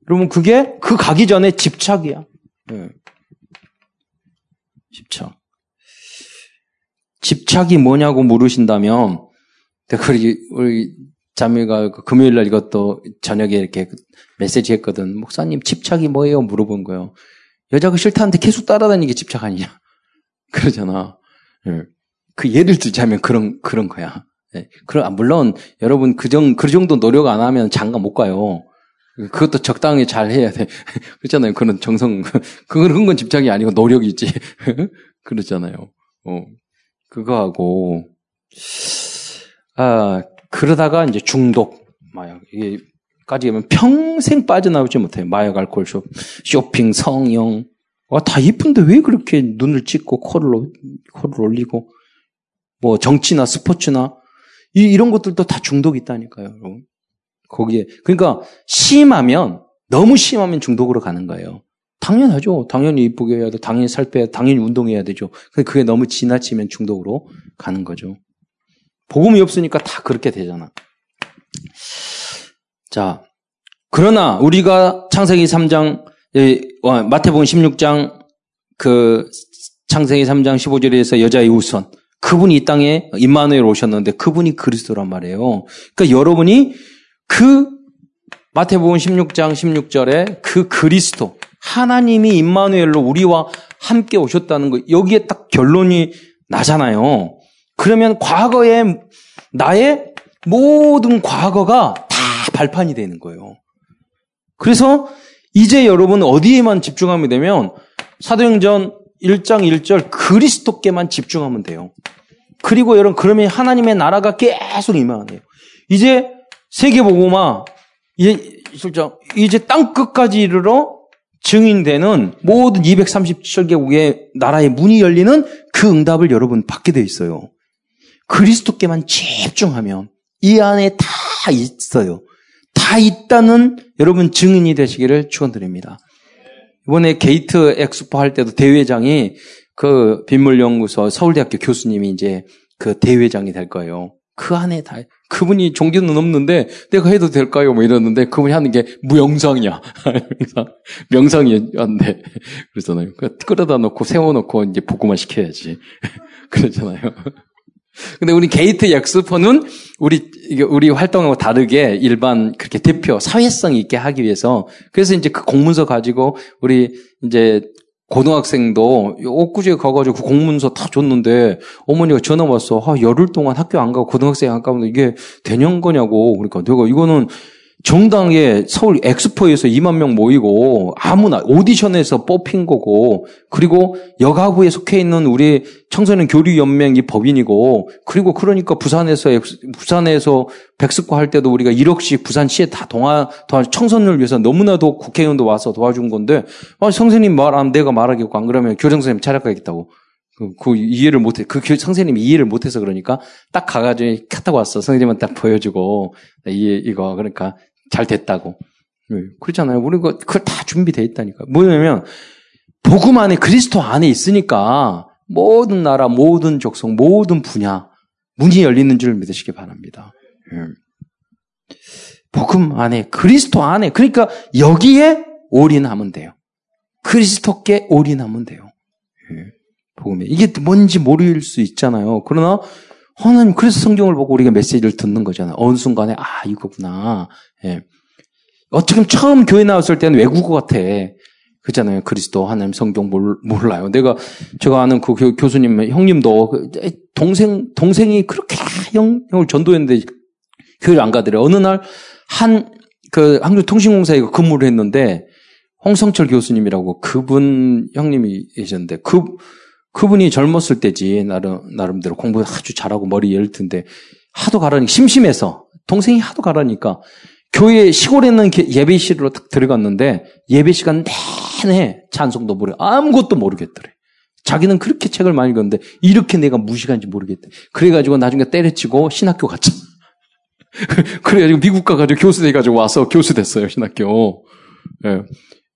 여러분, 그게 그 가기 전에 집착이야. 네. 집착. 집착이 뭐냐고 물으신다면, 우리, 우리 자매가 그 금요일 날 이것도 저녁에 이렇게 메시지 했거든. 목사님, 집착이 뭐예요? 물어본 거예요. 여자가 싫다는데 계속 따라다니는 게 집착 아니냐? 그러잖아. 네. 그 예를 들자면 그런, 그런 거야. 네. 그럼, 아, 물론, 여러분, 그 정, 그 정도 노력 안 하면 장가 못 가요. 그것도 적당히 잘 해야 돼. 그렇잖아요. 그런 정성, 그건, 건 집착이 아니고 노력이지. 그렇잖아요. 어. 그거하고, 아, 그러다가 이제 중독, 마약. 이게, 까지 가면 평생 빠져나오지 못해요. 마약, 알코올, 쇼, 쇼핑, 성형. 와, 다 이쁜데 왜 그렇게 눈을 찍고 코를, 코를 올리고, 뭐 정치나 스포츠나 이, 이런 것들도 다 중독이 있다니까요, 여러분. 거기에. 그러니까 심하면 너무 심하면 중독으로 가는 거예요. 당연하죠. 당연히 이쁘게 해야 돼. 당연히 살 빼야 돼. 당연히 운동해야 되죠. 근데 그게 너무 지나치면 중독으로 가는 거죠. 복음이 없으니까 다 그렇게 되잖아. 자, 그러나 우리가 창세기 3장, 마태복음 16장 그 창세기 3장 15절에서 여자의 우선 그분이 이 땅에 임마누엘 오셨는데 그분이 그리스도란 말이에요. 그러니까 여러분이 그 마태복음 16장 16절에 그 그리스도 하나님이 임마누엘로 우리와 함께 오셨다는 거 여기에 딱 결론이 나잖아요. 그러면 과거에 나의 모든 과거가 다 발판이 되는 거예요. 그래서 이제 여러분 어디에만 집중하면 되면 사도행전 1장 1절 그리스도께만 집중하면 돼요. 그리고 여러분 그러면 하나님의 나라가 계속 임하네요. 이제 세계복음화 이제 이제 땅 끝까지 이르러 증인되는 모든 237개국의 나라의 문이 열리는 그 응답을 여러분 받게 돼 있어요. 그리스도께만 집중하면 이 안에 다 있어요. 다 있다는 여러분 증인이 되시기를 축원드립니다. 이번에 게이트 엑스포 할 때도 대회장이 그 빗물연구소 서울대학교 교수님이 이제 그 대회장이 될 거예요. 그 안에 다 그분이 종교는 없는데 내가 해도 될까요? 뭐 이러는데 그분이 하는 게 뭐 명상이야. 명상이었는데 그러잖아요. 끌어다 놓고 세워놓고 이제 복음화시켜야지. 그러잖아요. 근데 우리 게이트 엑스포는 우리 우리 활동하고 다르게 일반 그렇게 대표 사회성 있게 하기 위해서 그래서 이제 그 공문서 가지고 우리 이제 고등학생도 엊그제 가가지고 그 공문서 다 줬는데 어머니가 전화 왔어. 아, 열흘 동안 학교 안 가고 고등학생 안 가면 이게 되는 거냐고. 그러니까 내가 이거는 정당에 서울 엑스포에서 2만 명 모이고 아무나 오디션에서 뽑힌 거고 그리고 여가부에 속해 있는 우리 청소년 교류 연맹이 법인이고 그리고 그러니까 부산에서 부산에서 백스코 할 때도 우리가 1억씩 부산시에 다 동화 도와 청소년을 위해서 너무나도 국회의원도 와서 도와준 건데 아, 선생님 말 안 내가 말하겠고 안 그러면 교장 선생님 차려가겠다고 그, 그 이해를 못해 그 선생님이 이해를 못해서 그러니까 딱 가가지고 카 타고 왔어 선생님은 딱 보여주고 이 이거 그러니까 잘 됐다고. 네, 그렇잖아요. 우리 가 그걸 다 준비되어 있다니까. 뭐냐면 복음 안에 그리스도 안에 있으니까 모든 나라, 모든 족속, 모든 분야 문이 열리는 줄 믿으시기 바랍니다. 네. 복음 안에 그리스도 안에 그러니까 여기에 올인하면 돼요. 그리스도께 올인하면 돼요. 네. 복음에 이게 뭔지 모를 수 있잖아요. 그러나 하나님 그래서 성경을 보고 우리가 메시지를 듣는 거잖아요. 어느 순간에 아 이거구나. 예. 보면 처음 교회 나왔을 때는 외국어 같아. 그잖아요. 그리스도 하나님 성경 몰, 몰라요. 내가 제가 아는 그 교, 수님 형님도 그 동생 동생이 그렇게 형, 형을 전도했는데 교회를 안 가더래. 어느 날 한 그 한국통신공사에 근무를 했는데 홍성철 교수님이라고 그분 형님이 계셨는데 그 그분이 젊었을 때지 나름 나름대로 공부 아주 잘하고 머리 열 텐데 하도 가라니까 심심해서 동생이 하도 가라니까 교회 시골에 있는 예배실로 딱 들어갔는데 예배 시간 내내 찬송도 모르 아무것도 모르겠더래. 자기는 그렇게 책을 많이 읽었는데 이렇게 내가 무식한지 모르겠대. 그래가지고 나중에 때려치고 신학교 갔죠. 그래가지고 미국 가가지고 교수 돼가지고 와서 교수 됐어요 신학교. 예.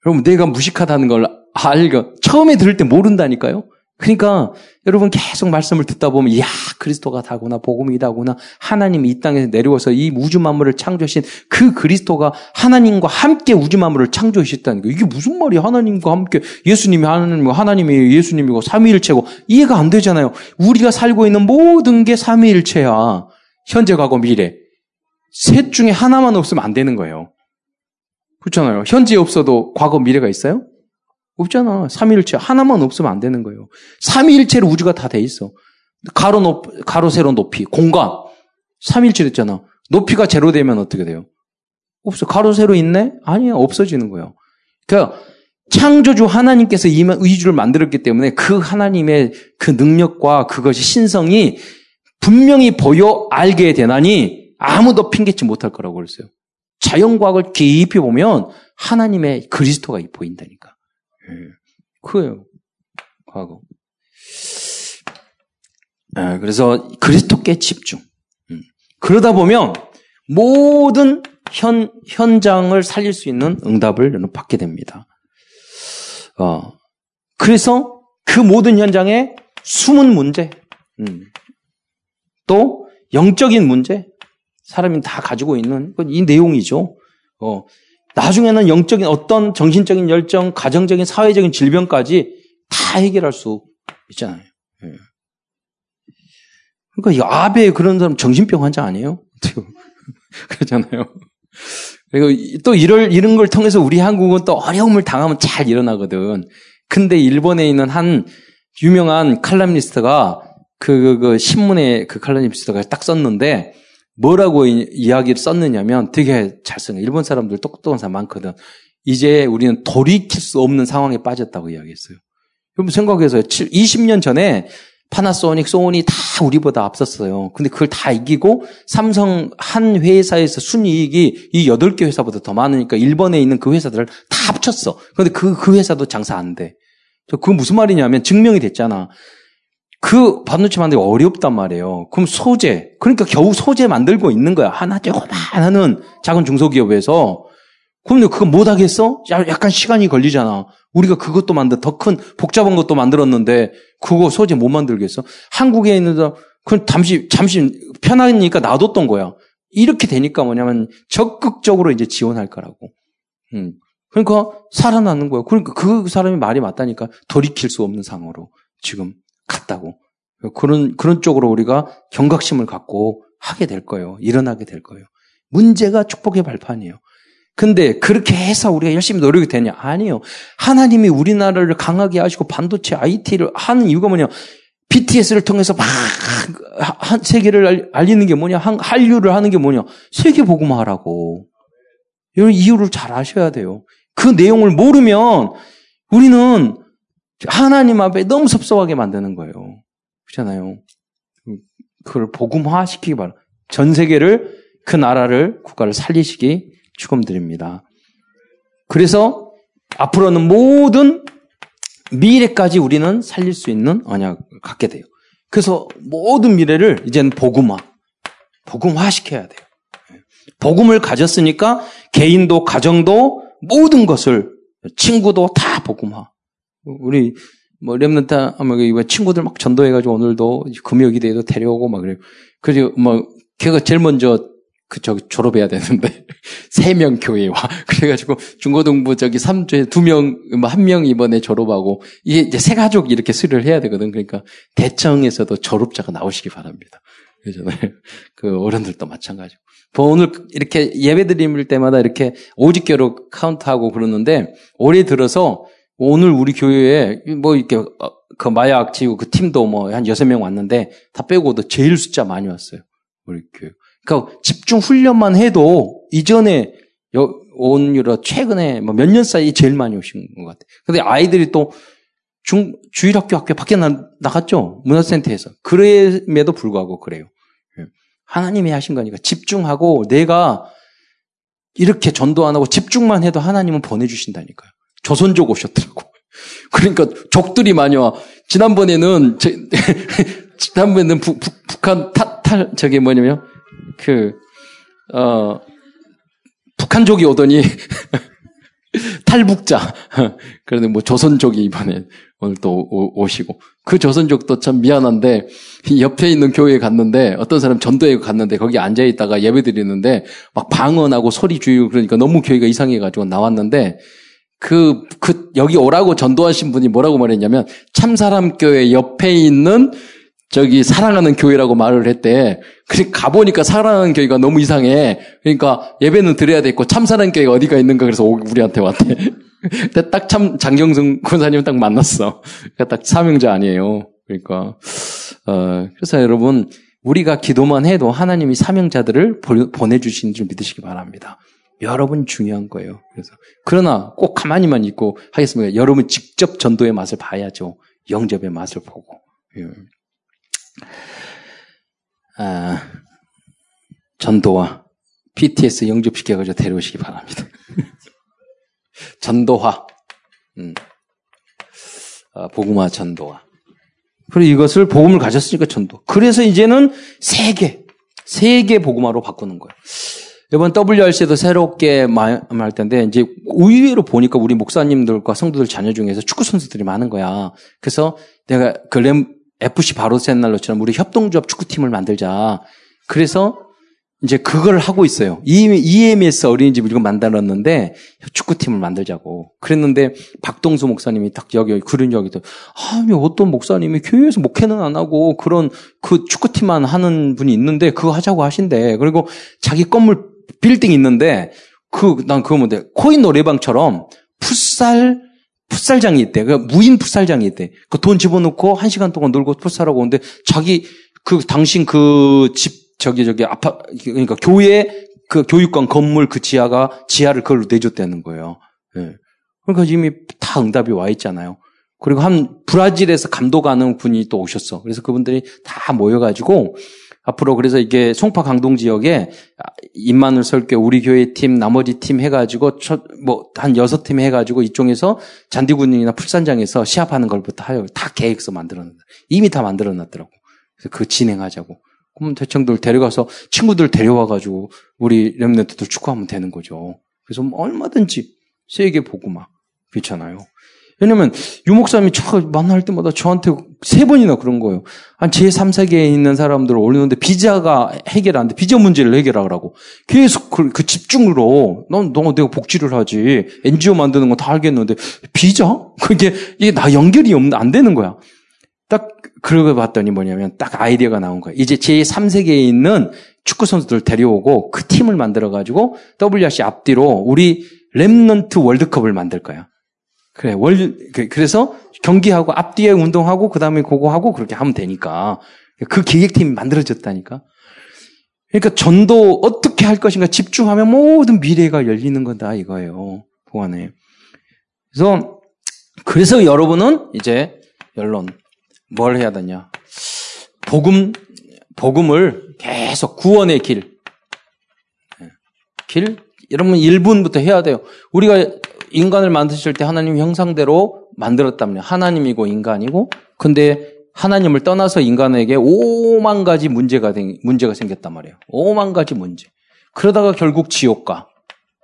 여러분 내가 무식하다는 걸 알고 처음에 들을 때 모른다니까요. 그러니까 여러분 계속 말씀을 듣다 보면 야 그리스도가 다구나 복음이 다구나 하나님이 이 땅에 내려와서 이 우주 만물을 창조하신 그 그리스도가 하나님과 함께 우주 만물을 창조하셨다는 거. 이게 무슨 말이야? 하나님과 함께 예수님이 하나님이고 하나님이 예수님이고 삼위일체고. 이해가 안 되잖아요. 우리가 살고 있는 모든 게 삼위일체야. 현재 과거 미래. 셋 중에 하나만 없으면 안 되는 거예요. 그렇잖아요. 현재 없어도 과거 미래가 있어요? 없잖아. 삼위일체 하나만 없으면 안 되는 거예요. 삼위일체로 우주가 다 돼 있어. 가로 높 가로 세로 높이 공간 삼위일체 됐잖아. 높이가 제로 되면 어떻게 돼요? 없어. 가로 세로 있네? 아니야. 없어지는 거예요. 그러니까 창조주 하나님께서 이 우주를 만들었기 때문에 그 하나님의 그 능력과 그것이 신성이 분명히 보여 알게 되나니 아무도 핑계치 못할 거라고 그랬어요. 자연과학을 깊이 보면 하나님의 그리스도가 보인다니까. 예. 그예요. 과거. 예, 그래서 그리스도께 집중. 음. 그러다 보면 모든 현, 현장을 살릴 수 있는 응답을 받게 됩니다. 어, 그래서 그 모든 현장에 숨은 문제, 음, 또 영적인 문제, 사람이 다 가지고 있는 이 내용이죠. 어, 나중에는 영적인 어떤 정신적인 열정, 가정적인 사회적인 질병까지 다 해결할 수 있잖아요. 예. 그러니까 이 아베 그런 사람 정신병 환자 아니에요? 그러잖아요. 그리고 또 이럴, 이런 걸 통해서 우리 한국은 또 어려움을 당하면 잘 일어나거든. 근데 일본에 있는 한 유명한 칼럼니스트가 그, 그, 그 신문에 그 칼럼니스트가 딱 썼는데 뭐라고 이, 이야기를 썼느냐면 되게 잘 써요. 일본 사람들 똑똑한 사람 많거든. 이제 우리는 돌이킬 수 없는 상황에 빠졌다고 이야기했어요. 여러분 생각해서 20년 전에 파나소닉, 소니 다 우리보다 앞섰어요. 근데 그걸 다 이기고 삼성 한 회사에서 순이익이 이 8개 회사보다 더 많으니까 일본에 있는 그 회사들을 다 합쳤어. 근데 그, 그 회사도 장사 안 돼. 그건 무슨 말이냐면 증명이 됐잖아. 그 반도체 만들기 어렵단 말이에요. 그럼 소재, 그러니까 겨우 소재 만들고 있는 거야. 하나 조그만 하는 작은 중소기업에서. 그럼 그거 못 하겠어? 약간 시간이 걸리잖아. 우리가 그것도 만들, 더 큰, 복잡한 것도 만들었는데, 그거 소재 못 만들겠어? 한국에 있는, 그럼 잠시, 잠시 편하니까 놔뒀던 거야. 이렇게 되니까 뭐냐면, 적극적으로 이제 지원할 거라고. 음. 그러니까 살아나는 거야. 그러니까 그 사람이 말이 맞다니까 돌이킬 수 없는 상황으로 지금 같다고. 그런, 그런 쪽으로 우리가 경각심을 갖고 하게 될 거예요. 일어나게 될 거예요. 문제가 축복의 발판이에요. 근데 그렇게 해서 우리가 열심히 노력이 되냐? 아니요. 하나님이 우리나라를 강하게 하시고 반도체 IT를 하는 이유가 뭐냐? BTS를 통해서 막 세계를 알리는 게 뭐냐? 한류를 하는 게 뭐냐? 세계 복음화라고. 이런 이유를 잘 아셔야 돼요. 그 내용을 모르면 우리는 하나님 앞에 너무 섭섭하게 만드는 거예요. 그렇잖아요. 그걸 복음화 시키기 바랍니다. 전 세계를 그 나라를 국가를 살리시기 축원드립니다. 그래서 앞으로는 모든 미래까지 우리는 살릴 수 있는 언약을 갖게 돼요. 그래서 모든 미래를 이제는 복음화, 복음화 시켜야 돼요. 복음을 가졌으니까 개인도 가정도 모든 것을 친구도 다 복음화. 우리 뭐 렘넌트 아마 친구들 막 전도해가지고 오늘도 금요 기대에도 데려오고 막 그래요. 그래서 뭐 걔가 제일 먼저 그 저기 졸업해야 되는데 세 명 교회 와 그래가지고 중고등부 저기 3주에 두 명, 뭐한명 이번에 졸업하고 이게 이제 세 가족 이렇게 수료를 해야 되거든. 그러니까 대청에서도 졸업자가 나오시기 바랍니다. 그러잖아요. 그 어른들도 마찬가지고. 뭐 오늘 이렇게 예배 드릴 때마다 이렇게 오직교로 카운트하고 그러는데 올해 들어서 오늘 우리 교회에 뭐 이렇게 어, 그 마약 지우 그 팀도 뭐 한 여섯 명 왔는데 다 빼고도 제일 숫자 많이 왔어요. 우리 교회. 그러니까 집중 훈련만 해도 이전에 온 유로 최근에 뭐 몇 년 사이 제일 많이 오신 것 같아요. 근데 아이들이 또 중, 주일학교 학교 밖에 나, 나갔죠? 문화센터에서. 그럼에도 불구하고 그래요. 예. 하나님이 하신 거니까 집중하고 내가 이렇게 전도 안 하고 집중만 해도 하나님은 보내주신다니까요. 조선족 오셨더라고. 그러니까 족들이 많이 와. 지난번에는, 제, 지난번에는 부, 부, 북한 탈, 탈, 저게 뭐냐면, 그, 어, 북한족이 오더니, 탈북자. 그런데 뭐 조선족이 이번에 오늘 또 오, 오시고. 그 조선족도 참 미안한데, 옆에 있는 교회에 갔는데, 어떤 사람 전도회 갔는데, 거기 앉아있다가 예배 드리는데, 막 방언하고 소리 주고 그러니까 너무 교회가 이상해가지고 나왔는데, 그, 그, 여기 오라고 전도하신 분이 뭐라고 말했냐면, 참사람 교회 옆에 있는 저기 사랑하는 교회라고 말을 했대. 그래 가보니까 사랑하는 교회가 너무 이상해. 그러니까 예배는 드려야 되고 참사랑하는 교회가 어디가 있는가 그래서 우리한테 왔대. 근데 딱 참 장경승 군사님 딱 만났어. 그러니까 딱 사명자 아니에요. 그러니까 어, 그래서 여러분 우리가 기도만 해도 하나님이 사명자들을 보내주신 줄 믿으시기 바랍니다. 여러분 중요한 거예요. 그래서 그러나 꼭 가만히만 있고 하겠습니다. 여러분 직접 전도의 맛을 봐야죠. 영접의 맛을 보고. 예. 아, 전도와 BTS 영접시켜가지고 데려오시기 바랍니다. 전도화, 음, 아, 복음화 전도화. 그리고 이것을 복음을 가졌으니까 전도. 그래서 이제는 세계, 세계 복음화로 바꾸는 거예요. 이번 WRC도 새롭게 말 텐데 이제 의외로 보니까 우리 목사님들과 성도들 자녀 중에서 축구 선수들이 많은 거야. 그래서 내가 그램 FC 바로센 날로처럼 우리 협동조합 축구팀을 만들자. 그래서 이제 그걸 하고 있어요. EMS 어린이집을 이거 만들었는데 축구팀을 만들자고. 그랬는데 박동수 목사님이 딱 여기 그런 여기도 아니 어떤 목사님이 교회에서 목회는 안 하고 그런 그 축구팀만 하는 분이 있는데 그거 하자고 하신대. 그리고 자기 건물 빌딩 있는데 그 난 그거 뭔데 코인 노래방처럼 풋살 풋살장이 있대. 그 무인 풋살장이 있대. 그 돈 집어넣고 한 시간 동안 놀고 풋살하고 오는데 자기 그 당신 그 집 저기 저기 아파 그러니까 교회 그 교육관 건물 그 지하가 지하를 그걸로 내줬다는 거예요. 예. 그러니까 이미 다 응답이 와 있잖아요. 그리고 한 브라질에서 감독하는 분이 또 오셨어. 그래서 그분들이 다 모여가지고 앞으로 그래서 이게 송파 강동 지역에 임만을 설교 우리 교회 팀 나머지 팀 해가지고 뭐한 여섯 팀 해가지고 이쪽에서 잔디군이나 풀산장에서 시합하는 걸부터 하여 다 계획서 만들어놨 이미 다 만들어놨더라고. 그래서 그 진행하자고. 그러면 대청들 데려가서 친구들 데려와가지고 우리 렘네트들 축구하면 되는 거죠. 그래서 뭐 얼마든지 세계 보고 막 그렇잖아요. 왜냐면 유목사님이 저 만날 때마다 저한테 세 번이나 그런 거예요. 한 제3 세계에 있는 사람들을 올리는데 비자가 해결 안 돼. 비자 문제를 해결하라고. 계속 그, 그 집중으로 넌, 너 내가 복지를 하지. NGO 만드는 거다 알겠는데 비자? 그게 이게 나 연결이 없는 안 되는 거야. 딱 그러고 봤더니 뭐냐면 딱 아이디어가 나온 거야. 이제 제3세계에 있는 축구 선수들 데려오고 그 팀을 만들어 가지고 WRC 앞뒤로 우리 Remnant 월드컵을 만들 거야. 그래 월 그, 그래서 경기하고 앞뒤에 운동하고 그 다음에 그거 하고 그렇게 하면 되니까 그 기획팀이 만들어졌다니까. 그러니까 전도 어떻게 할 것인가 집중하면 모든 미래가 열리는 거다 이거예요. 복음 안에. 그래서 그래서 여러분은 이제 결론 뭘 해야 되냐? 복음 복음을 계속 구원의 길. 예. 길 여러분 1분부터 해야 돼요. 우리가 인간을 만드실 때 하나님 형상대로 만들었답니다. 하나님이고 인간이고 근데 하나님을 떠나서 인간에게 5만 가지 문제가 문제가 생겼단 말이에요. 5만 가지 문제. 그러다가 결국 지옥 가.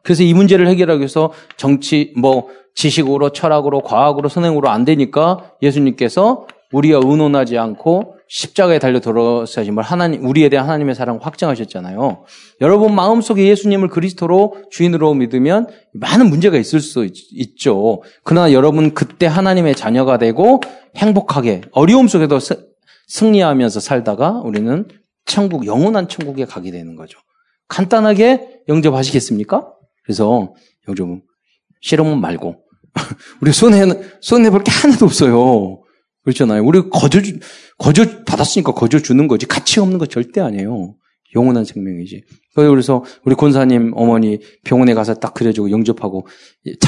그래서 이 문제를 해결하기 위해서 정치 뭐 지식으로 철학으로 과학으로 선행으로 안 되니까 예수님께서 우리가 의논하지 않고 십자가에 달려 돌아서심을 하나님 우리에 대한 하나님의 사랑 확증하셨잖아요. 여러분 마음속에 예수님을 그리스도로 주인으로 믿으면 많은 문제가 있을 수 있, 죠 그러나 여러분 그때 하나님의 자녀가 되고 행복하게 어려움 속에도 승리하면서 살다가 우리는 천국 영원한 천국에 가게 되는 거죠. 간단하게 영접하시겠습니까? 그래서 영접 실험은 말고 우리 손에 손해 볼 게 하나도 없어요. 그렇잖아요. 우리 거저, 거저 받았으니까 거저 주는 거지. 가치 없는 거 절대 아니에요. 영원한 생명이지. 그래서 우리 권사님 어머니 병원에 가서 딱 그려주고 영접하고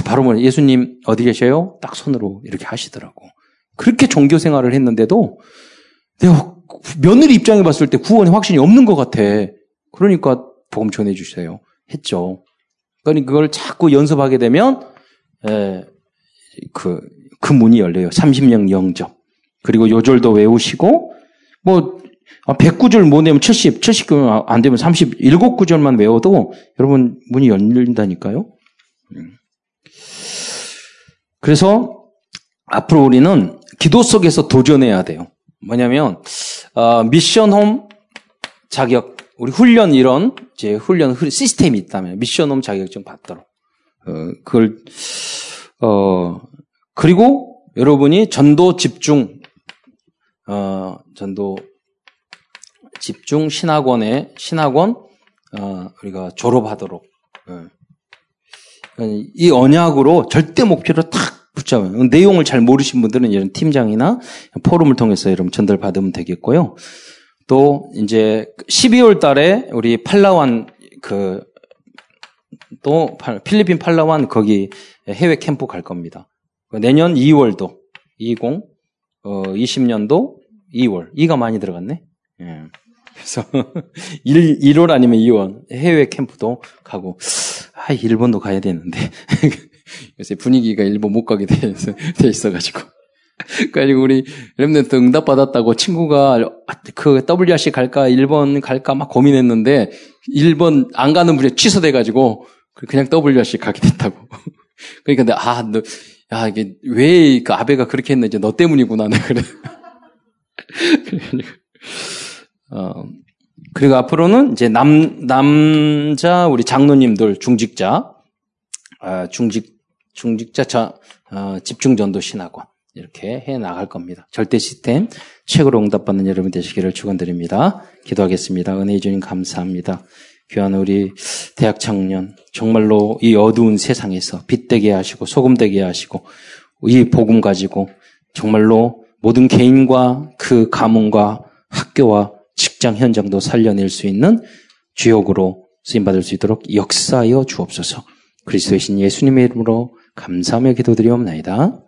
바로 뭐 예수님 어디 계셔요? 딱 손으로 이렇게 하시더라고. 그렇게 종교 생활을 했는데도 내가 며느리 입장에 봤을 때 구원의 확신이 없는 것 같아. 그러니까 복음 전해 주세요. 했죠. 그러니까 그걸 자꾸 연습하게 되면 에, 그, 그 문이 열려요. 30년 영접. 그리고 요절도 외우시고, 뭐, 109절 못 외우면 70, 70안 안 되면 37구절만 외워도 여러분 문이 열린다니까요. 음. 그래서 앞으로 우리는 기도 속에서 도전해야 돼요. 뭐냐면, 어, 미션홈 자격, 우리 훈련 이런, 이제 훈련 시스템이 있다면, 미션홈 자격증 받도록. 어, 그걸, 어, 그리고 여러분이 전도 집중, 어, 전도 집중 신학원에 신학원 어, 우리가 졸업하도록 예. 이 언약으로 절대 목표를 탁 붙잡아요. 내용을 잘 모르신 분들은 이런 팀장이나 포럼을 통해서 여러분 전달 받으면 되겠고요. 또 이제 12월 달에 우리 팔라완 그 또 필리핀 팔라완 거기 해외 캠프 갈 겁니다. 내년 2월도 20 어, 20년도 2월. 2가 많이 들어갔네. 예. 그래서 1, 1월 아니면 2월 해외 캠프도 가고 아 일본도 가야 되는데 요새 분위기가 일본 못 가게 돼, 돼 있어가지고 그래가지고 우리 랩런트 응답 받았다고 친구가 그 WRC 갈까 일본 갈까 막 고민했는데 일본 안 가는 분이 취소돼가지고 그냥 WRC 가게 됐다고 그러니까 아너 야, 이게, 왜, 그 아베가 그렇게 했는지 너 때문이구나, 나 그래. 어, 그리고 앞으로는 이제 남, 남자, 우리 장로님들, 중직자, 어, 중직, 중직자, 자, 어, 집중전도 신학원. 이렇게 해 나갈 겁니다. 절대 시스템, 책으로 응답받는 여러분 되시기를 축원드립니다. 기도하겠습니다. 은혜의 주님 감사합니다. 귀한 우리 대학 청년 정말로 이 어두운 세상에서 빛되게 하시고 소금되게 하시고 이 복음 가지고 정말로 모든 개인과 그 가문과 학교와 직장 현장도 살려낼 수 있는 주역으로 쓰임 받을 수 있도록 역사하여 주옵소서. 그리스도의 신 예수님의 이름으로 감사하며 기도드리옵나이다.